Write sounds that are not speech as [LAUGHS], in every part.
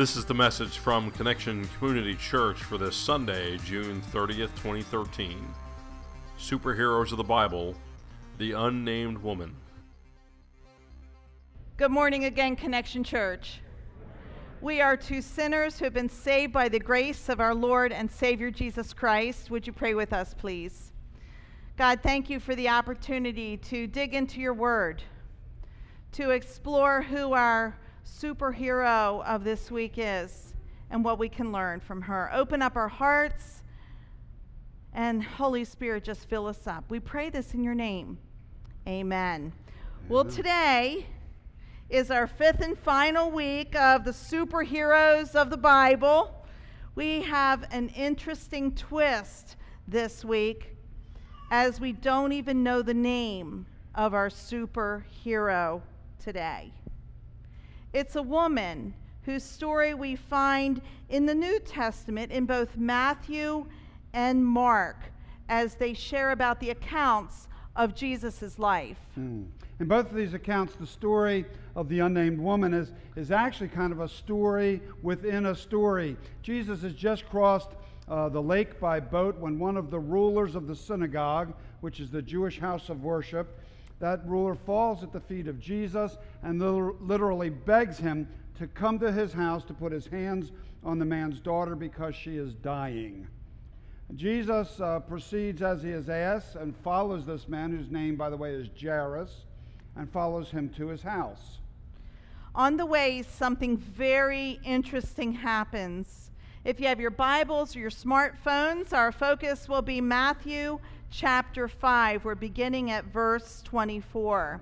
This is the message from Connection Community Church for this Sunday, June 30th, 2013. Superheroes of the Bible, the Unnamed Woman. Good morning again, Connection Church. We are two sinners who have been saved by the grace of our Lord and Savior Jesus Christ. Would you pray with us, please? God, thank you for the opportunity to dig into your word, to explore who our superhero of this week is and what we can learn from her. Open up our hearts and Holy Spirit, just fill us up. We pray this in your name. Amen. Amen. Well, today is our fifth and final week of the superheroes of the Bible. We have an interesting twist this week as we don't even know the name of our superhero today. It's a woman whose story we find in the New Testament in both Matthew and Mark as they share about the accounts of Jesus' life. Mm. In both of these accounts, the story of the unnamed woman is, is actually kind of a story within a story. Jesus has just crossed uh, the lake by boat when one of the rulers of the synagogue, which is the Jewish house of worship, that ruler falls at the feet of Jesus and literally begs him to come to his house to put his hands on the man's daughter because she is dying. Jesus uh, proceeds as he is asked and follows this man, whose name, by the way, is Jairus, and follows him to his house. On the way, something very interesting happens. If you have your Bibles or your smartphones, our focus will be Matthew chapter 5. We're beginning at verse 24.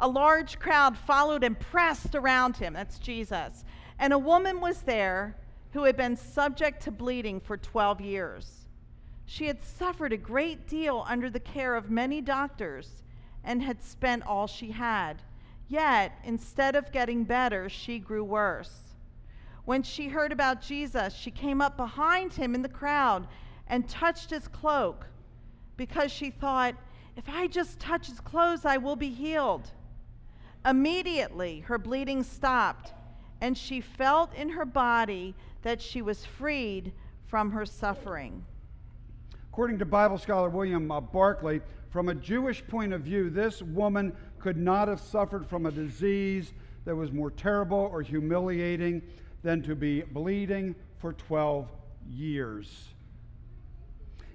A large crowd followed and pressed around him. That's Jesus. And a woman was there who had been subject to bleeding for 12 years. She had suffered a great deal under the care of many doctors and had spent all she had. Yet, instead of getting better, she grew worse. When she heard about Jesus, she came up behind him in the crowd and touched his cloak because she thought, if I just touch his clothes, I will be healed. Immediately, her bleeding stopped, and she felt in her body that she was freed from her suffering. According to Bible scholar William uh, Barclay, from a Jewish point of view, this woman could not have suffered from a disease that was more terrible or humiliating than to be bleeding for 12 years.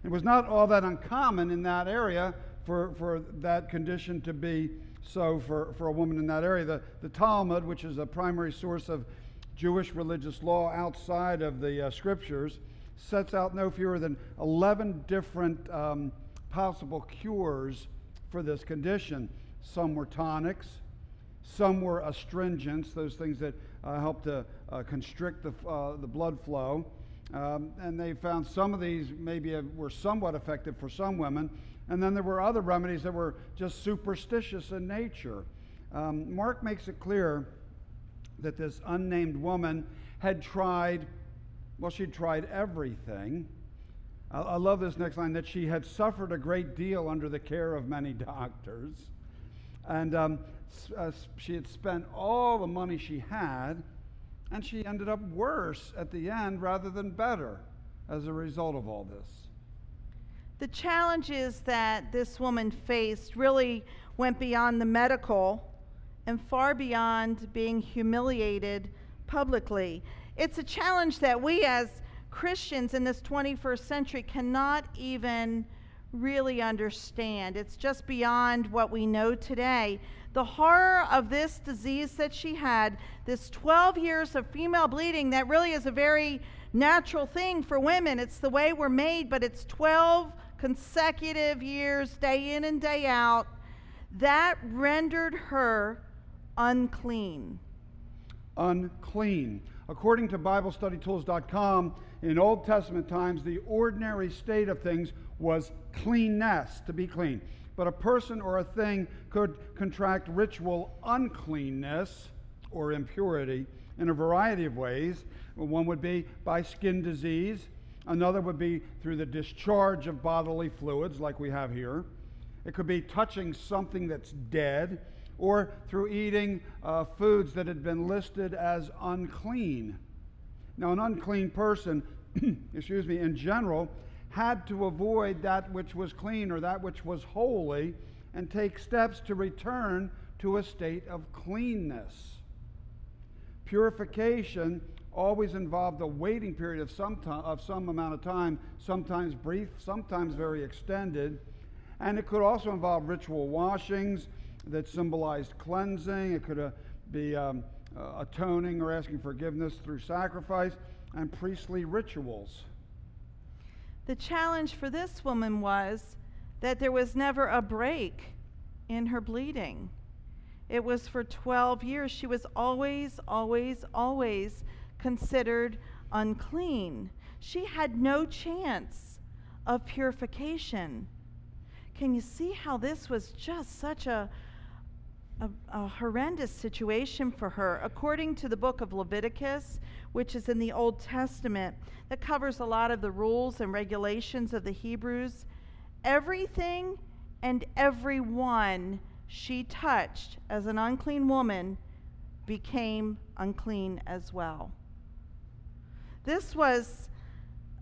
It was not all that uncommon in that area for, for that condition to be so for, for a woman in that area. The, the Talmud, which is a primary source of Jewish religious law outside of the uh, scriptures, sets out no fewer than 11 different um, possible cures for this condition. Some were tonics, some were astringents, those things that uh, help to uh, constrict the, uh, the blood flow. Um, and they found some of these maybe were somewhat effective for some women. And then there were other remedies that were just superstitious in nature. Um, Mark makes it clear that this unnamed woman had tried, well, she'd tried everything. I, I love this next line that she had suffered a great deal under the care of many doctors. And um, uh, she had spent all the money she had and she ended up worse at the end rather than better as a result of all this. The challenges that this woman faced really went beyond the medical and far beyond being humiliated publicly. It's a challenge that we as Christians in this 21st century cannot even really understand. It's just beyond what we know today. The horror of this disease that she had, this 12 years of female bleeding, that really is a very natural thing for women. It's the way we're made, but it's 12 consecutive years, day in and day out, that rendered her unclean. Unclean. According to BibleStudyTools.com, in Old Testament times, the ordinary state of things was cleanness, to be clean. But a person or a thing could contract ritual uncleanness or impurity in a variety of ways. One would be by skin disease, another would be through the discharge of bodily fluids, like we have here. It could be touching something that's dead, or through eating uh, foods that had been listed as unclean. Now, an unclean person, [CLEARS THROAT] excuse me, in general, had to avoid that which was clean or that which was holy and take steps to return to a state of cleanness. Purification always involved a waiting period of some, of some amount of time, sometimes brief, sometimes very extended. And it could also involve ritual washings that symbolized cleansing. It could uh, be um, uh, atoning or asking forgiveness through sacrifice and priestly rituals. The challenge for this woman was that there was never a break in her bleeding. It was for 12 years. She was always, always, always considered unclean. She had no chance of purification. Can you see how this was just such a, a, a, horrendous situation for her? According to the book of Leviticus, which is in the Old Testament, that covers a lot of the rules and regulations of the Hebrews, everything and everyone she touched as an unclean woman became unclean as well. This was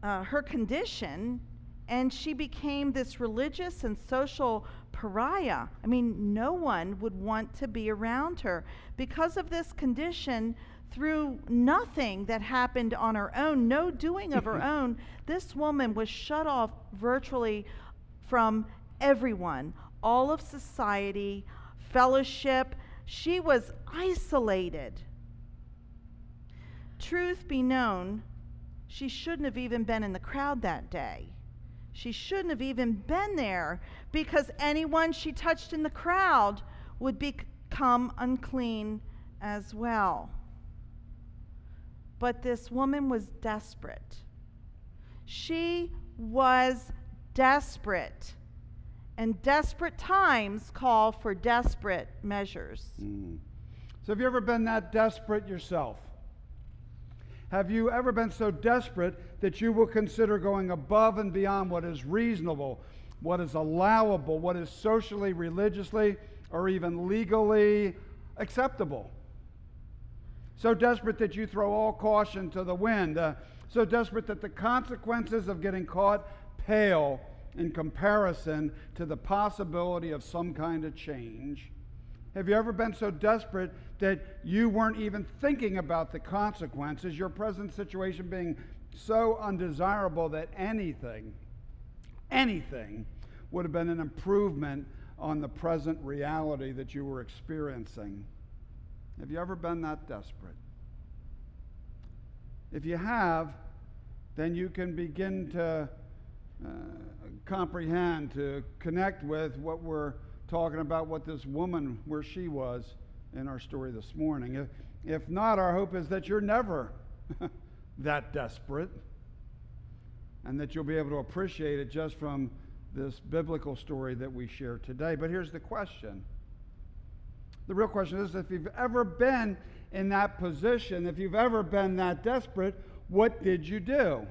uh, her condition, and she became this religious and social pariah. I mean, no one would want to be around her. Because of this condition, through nothing that happened on her own, no doing of her [LAUGHS] own, this woman was shut off virtually from everyone, all of society, fellowship. She was isolated. Truth be known, she shouldn't have even been in the crowd that day. She shouldn't have even been there because anyone she touched in the crowd would become unclean as well. But this woman was desperate. She was desperate. And desperate times call for desperate measures. Mm. So, have you ever been that desperate yourself? Have you ever been so desperate that you will consider going above and beyond what is reasonable, what is allowable, what is socially, religiously, or even legally acceptable? So desperate that you throw all caution to the wind. Uh, so desperate that the consequences of getting caught pale in comparison to the possibility of some kind of change. Have you ever been so desperate that you weren't even thinking about the consequences, your present situation being so undesirable that anything, anything would have been an improvement on the present reality that you were experiencing? Have you ever been that desperate? If you have, then you can begin to uh, comprehend, to connect with what we're talking about what this woman, where she was in our story this morning. If, if not, our hope is that you're never [LAUGHS] that desperate and that you'll be able to appreciate it just from this biblical story that we share today. But here's the question the real question is if you've ever been in that position, if you've ever been that desperate, what did you do?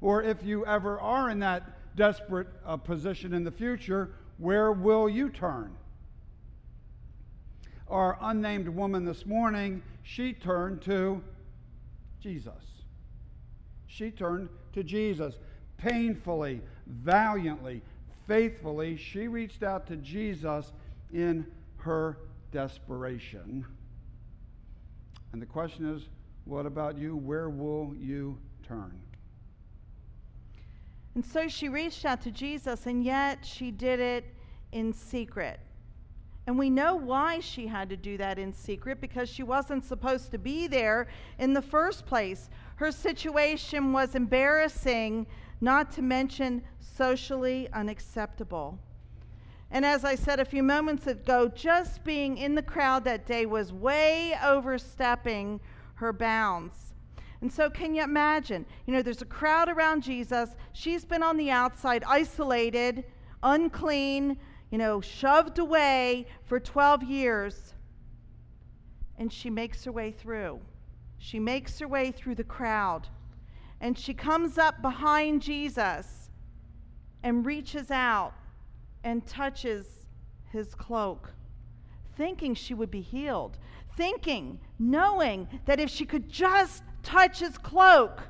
Or if you ever are in that desperate uh, position in the future, where will you turn? Our unnamed woman this morning, she turned to Jesus. She turned to Jesus. Painfully, valiantly, faithfully, she reached out to Jesus in her desperation. And the question is what about you? Where will you turn? And so she reached out to Jesus, and yet she did it in secret. And we know why she had to do that in secret because she wasn't supposed to be there in the first place. Her situation was embarrassing, not to mention socially unacceptable. And as I said a few moments ago, just being in the crowd that day was way overstepping her bounds. And so, can you imagine? You know, there's a crowd around Jesus. She's been on the outside, isolated, unclean, you know, shoved away for 12 years. And she makes her way through. She makes her way through the crowd. And she comes up behind Jesus and reaches out and touches his cloak, thinking she would be healed, thinking, knowing that if she could just touch his cloak,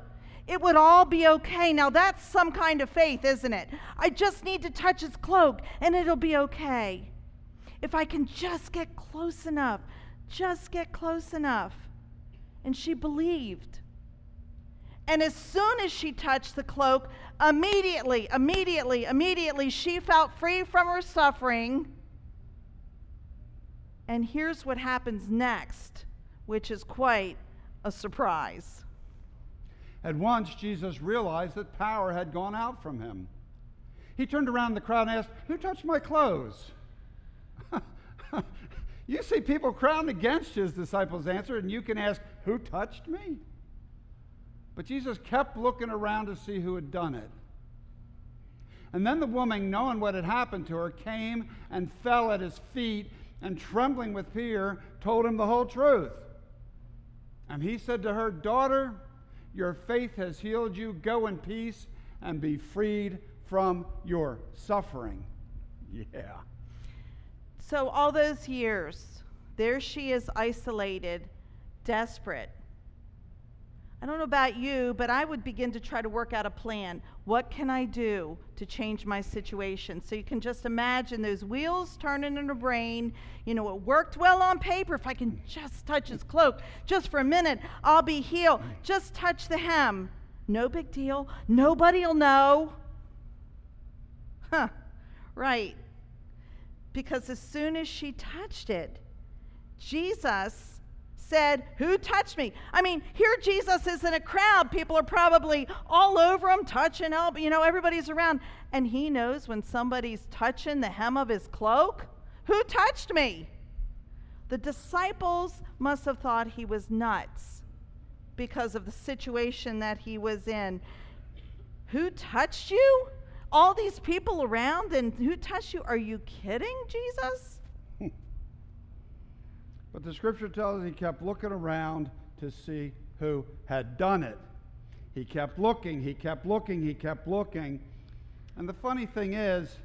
it would all be okay. Now, that's some kind of faith, isn't it? I just need to touch his cloak and it'll be okay. If I can just get close enough, just get close enough. And she believed. And as soon as she touched the cloak, immediately, immediately, immediately, she felt free from her suffering. And here's what happens next, which is quite a surprise. At once, Jesus realized that power had gone out from him. He turned around the crowd and asked, Who touched my clothes? [LAUGHS] you see people crowding against his disciples answered, and you can ask, Who touched me? But Jesus kept looking around to see who had done it. And then the woman, knowing what had happened to her, came and fell at his feet, and trembling with fear, told him the whole truth. And he said to her, Daughter, your faith has healed you. Go in peace and be freed from your suffering. [LAUGHS] Yeah. So, all those years, there she is isolated, desperate. I don't know about you, but I would begin to try to work out a plan. What can I do to change my situation? So you can just imagine those wheels turning in her brain. You know, it worked well on paper. If I can just touch his cloak just for a minute, I'll be healed. Just touch the hem. No big deal. Nobody will know. Huh, right. Because as soon as she touched it, Jesus said, Who touched me? I mean, here Jesus is in a crowd. People are probably all over him, touching, help, you know, everybody's around. And he knows when somebody's touching the hem of his cloak. Who touched me? The disciples must have thought he was nuts because of the situation that he was in. Who touched you? All these people around, and who touched you? Are you kidding, Jesus? [LAUGHS] But the scripture tells us he kept looking around to see who had done it. He kept looking, he kept looking, he kept looking. And the funny thing is,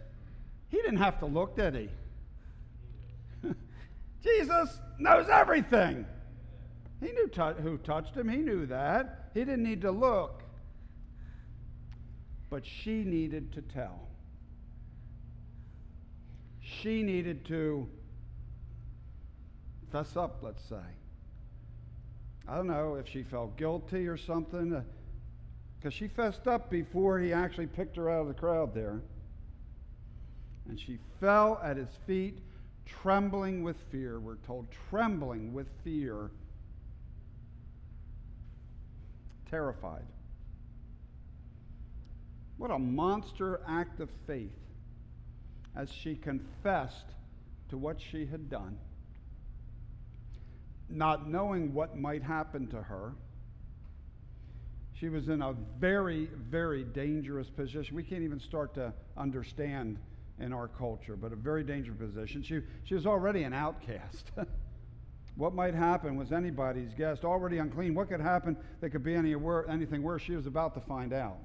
he didn't have to look, did he? [LAUGHS] Jesus knows everything. He knew t- who touched him, he knew that. He didn't need to look. But she needed to tell. She needed to fess up, let's say. I don't know if she felt guilty or something, because uh, she fessed up before he actually picked her out of the crowd there. And she fell at his feet, trembling with fear. We're told, trembling with fear, terrified. What a monster act of faith as she confessed to what she had done not knowing what might happen to her. She was in a very, very dangerous position. We can't even start to understand in our culture, but a very dangerous position. She, she was already an outcast. [LAUGHS] what might happen was anybody's guess. Already unclean. What could happen that could be any wor- anything worse? She was about to find out.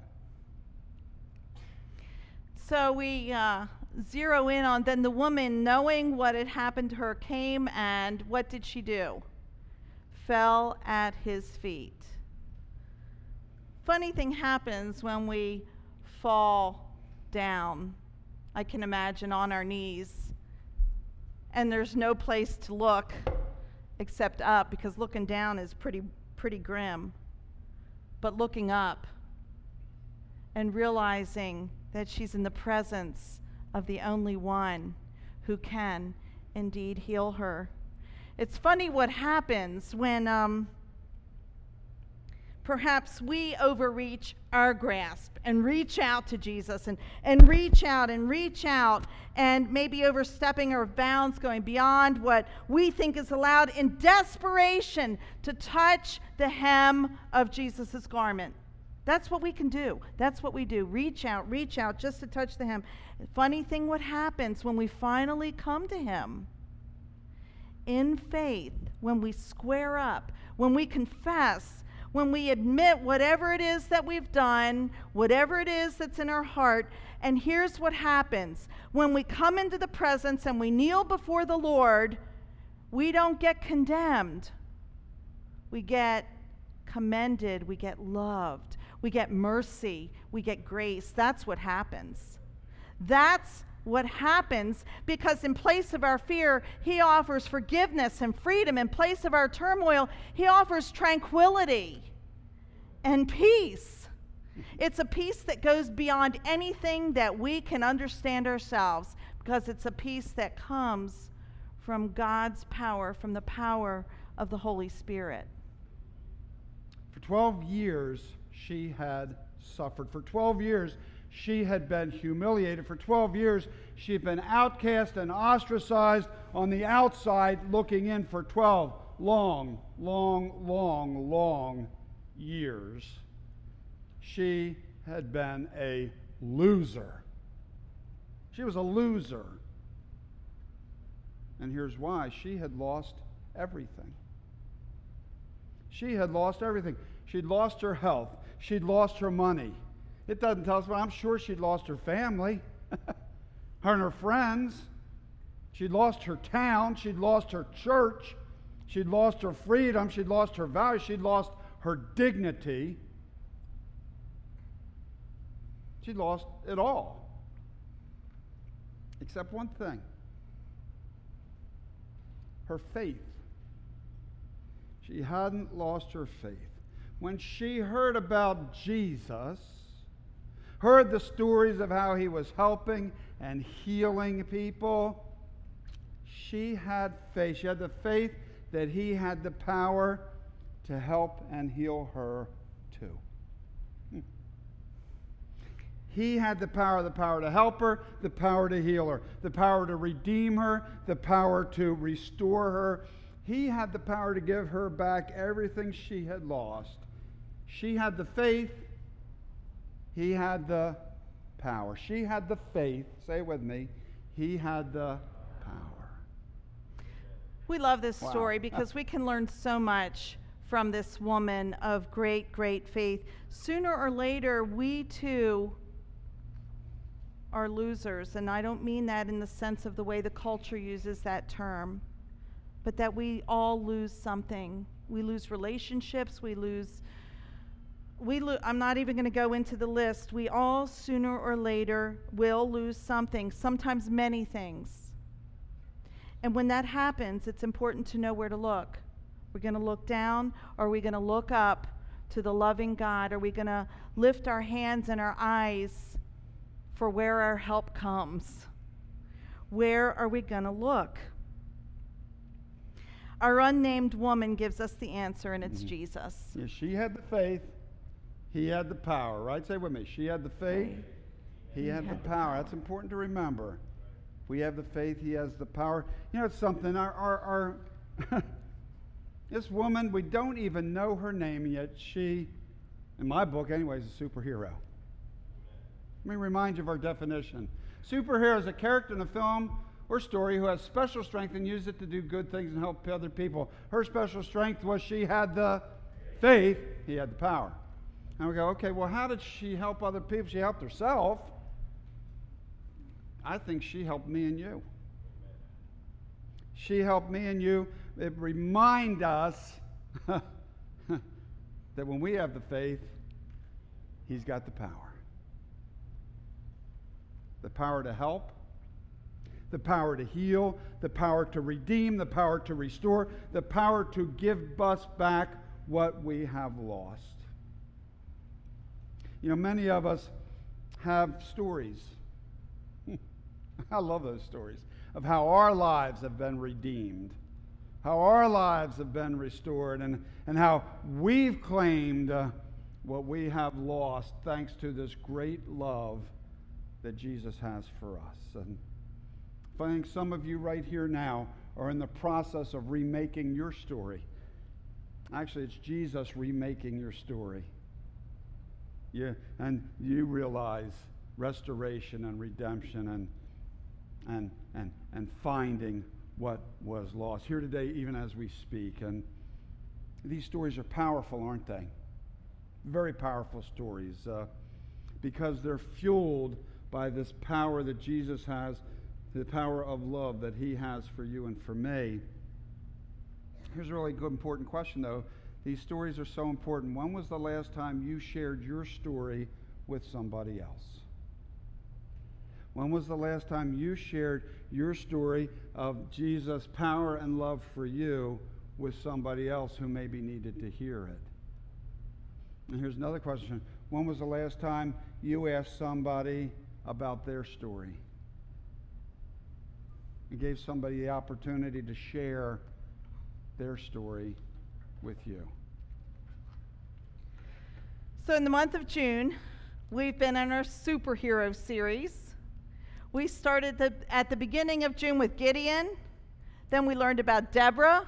So we uh, zero in on then the woman, knowing what had happened to her, came and what did she do? Fell at his feet. Funny thing happens when we fall down. I can imagine on our knees, and there's no place to look except up because looking down is pretty pretty grim. But looking up and realizing that she's in the presence of the only one who can indeed heal her. It's funny what happens when um, perhaps we overreach our grasp and reach out to Jesus and, and reach out and reach out and maybe overstepping our bounds, going beyond what we think is allowed in desperation to touch the hem of Jesus' garment. That's what we can do. That's what we do. Reach out, reach out just to touch the hem. Funny thing what happens when we finally come to him in faith, when we square up, when we confess, when we admit whatever it is that we've done, whatever it is that's in our heart, and here's what happens when we come into the presence and we kneel before the Lord, we don't get condemned. We get commended, we get loved, we get mercy, we get grace. That's what happens. That's what happens because in place of our fear, he offers forgiveness and freedom. In place of our turmoil, he offers tranquility and peace. It's a peace that goes beyond anything that we can understand ourselves because it's a peace that comes from God's power, from the power of the Holy Spirit. For 12 years, she had suffered. For 12 years, she had been humiliated. For 12 years, she had been outcast and ostracized on the outside, looking in for 12 long, long, long, long years. She had been a loser. She was a loser. And here's why she had lost everything. She had lost everything. She'd lost her health. She'd lost her money. It doesn't tell us, but I'm sure she'd lost her family, [LAUGHS] her and her friends. She'd lost her town. She'd lost her church. She'd lost her freedom. She'd lost her value. She'd lost her dignity. She'd lost it all. Except one thing her faith. She hadn't lost her faith. When she heard about Jesus, heard the stories of how he was helping and healing people, she had faith. She had the faith that he had the power to help and heal her too. Hmm. He had the power, the power to help her, the power to heal her, the power to redeem her, the power to restore her. He had the power to give her back everything she had lost. She had the faith, he had the power. She had the faith. Say it with me. He had the power. We love this wow. story uh, because we can learn so much from this woman of great, great faith. Sooner or later, we too are losers. And I don't mean that in the sense of the way the culture uses that term, but that we all lose something. We lose relationships, we lose we lo- I'm not even going to go into the list. We all sooner or later will lose something, sometimes many things. And when that happens, it's important to know where to look. We're going to look down or are we going to look up to the loving God? Are we going to lift our hands and our eyes for where our help comes? Where are we going to look? Our unnamed woman gives us the answer, and it's mm-hmm. Jesus. Yeah, she had the faith he had the power, right? Say with me. She had the faith. He, had, the power. That's important to remember. If we have the faith, he has the power. You know, it's something. Our, our, our [LAUGHS] this woman, we don't even know her name, yet she, in my book anyway, is a superhero. Let me remind you of our definition. Superhero is a character in a film or story who has special strength and uses it to do good things and help other people. Her special strength was she had the faith, he had the power. And we go, okay, well, how did she help other people? She helped herself. I think she helped me and you. She helped me and you. It remind us [LAUGHS] that when we have the faith, He's got the power. The power to help, the power to heal, the power to redeem, the power to restore, the power to give us back what we have lost. You know, many of us have stories. [LAUGHS] I love those stories of how our lives have been redeemed, how our lives have been restored, and, and how we've claimed uh, what we have lost thanks to this great love that Jesus has for us. And I think some of you right here now are in the process of remaking your story. Actually, it's Jesus remaking your story you, and you realize restoration and redemption and, and, and, and finding what was lost. Here today, even as we speak, and these stories are powerful, aren't they? Very powerful stories uh, because they're fueled by this power that Jesus has, the power of love that he has for you and for me. Here's a really good, important question, though. These stories are so important. When was the last time you shared your story with somebody else? When was the last time you shared your story of Jesus' power and love for you with somebody else who maybe needed to hear it? And here's another question When was the last time you asked somebody about their story? And gave somebody the opportunity to share their story with you. So, in the month of June, we've been in our superhero series. We started the, at the beginning of June with Gideon, then we learned about Deborah,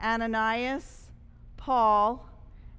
Ananias, Paul,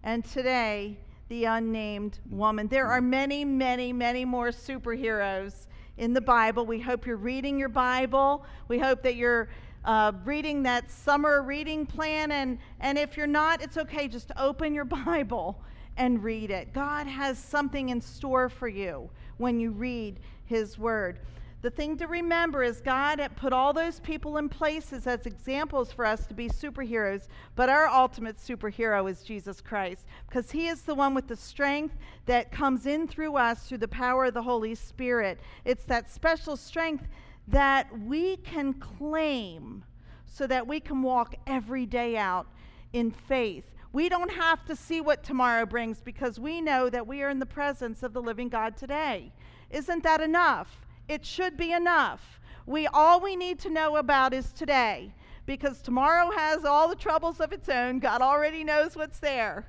and today, the unnamed woman. There are many, many, many more superheroes in the Bible. We hope you're reading your Bible. We hope that you're uh, reading that summer reading plan. And, and if you're not, it's okay. Just open your [LAUGHS] Bible and read it. God has something in store for you when you read His Word. The thing to remember is God put all those people in places as examples for us to be superheroes, but our ultimate superhero is Jesus Christ because He is the one with the strength that comes in through us through the power of the Holy Spirit. It's that special strength that we can claim so that we can walk every day out in faith. We don't have to see what tomorrow brings because we know that we are in the presence of the living God today. Isn't that enough? It should be enough. We all we need to know about is today because tomorrow has all the troubles of its own. God already knows what's there.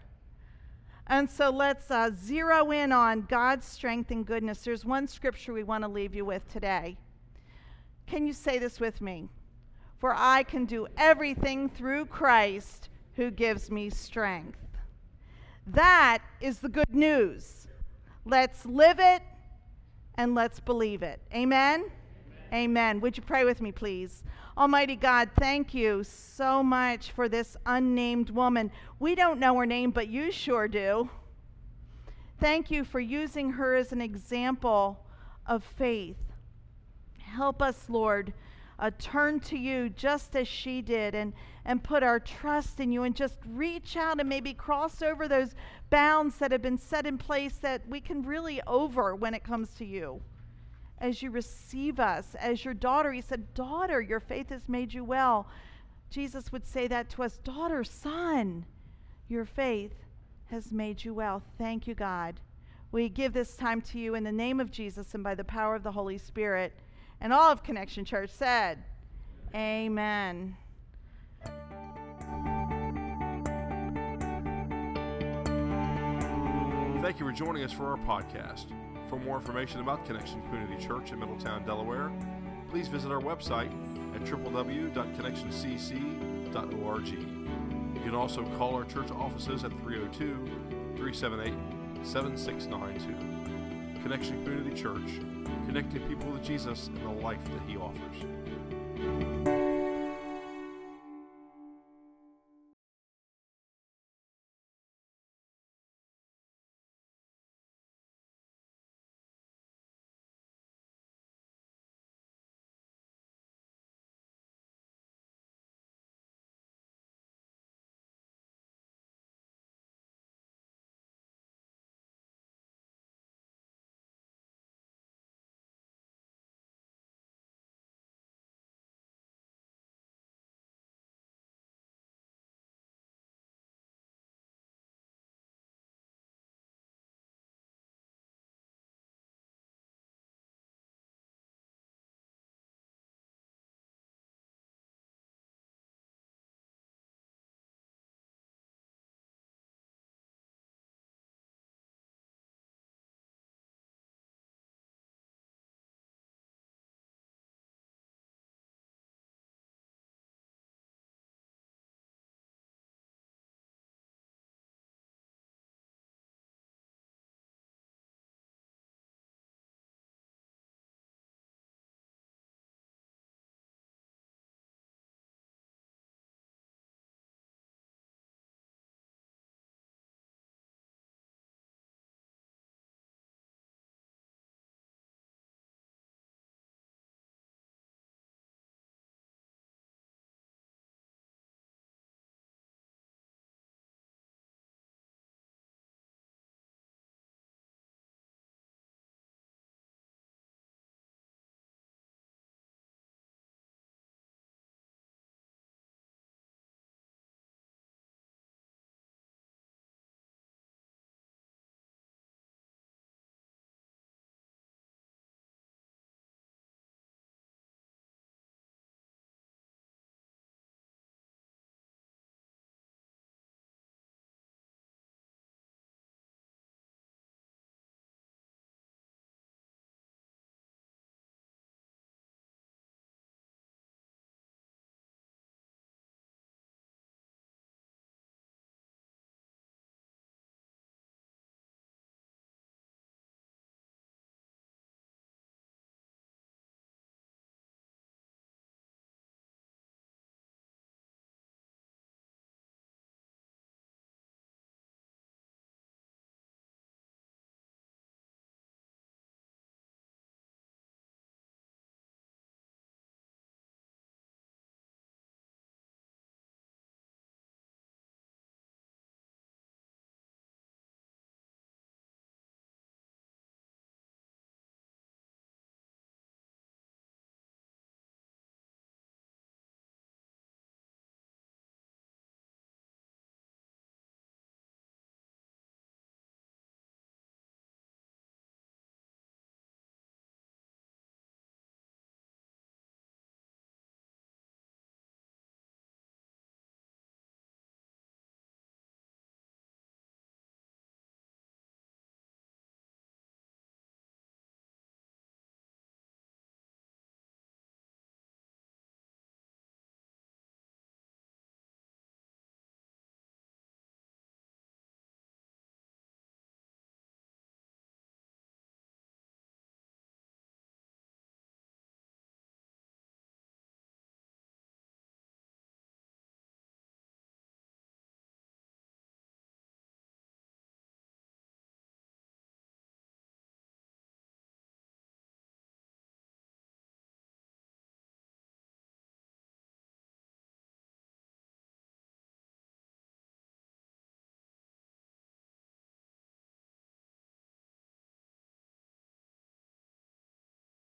And so let's uh, zero in on God's strength and goodness. There's one scripture we want to leave you with today. Can you say this with me? For I can do everything through Christ who gives me strength. That is the good news. Let's live it and let's believe it. Amen? Amen? Amen. Would you pray with me, please? Almighty God, thank you so much for this unnamed woman. We don't know her name, but you sure do. Thank you for using her as an example of faith. Help us, Lord, uh, turn to you just as she did and, and put our trust in you and just reach out and maybe cross over those bounds that have been set in place that we can really over when it comes to you. As you receive us as your daughter, he said, Daughter, your faith has made you well. Jesus would say that to us, Daughter, son, your faith has made you well. Thank you, God. We give this time to you in the name of Jesus and by the power of the Holy Spirit. And all of Connection Church said, Amen. Thank you for joining us for our podcast. For more information about Connection Community Church in Middletown, Delaware, please visit our website at www.connectioncc.org. You can also call our church offices at 302 378 7692. Connection Community Church, connecting people with Jesus and the life that He offers.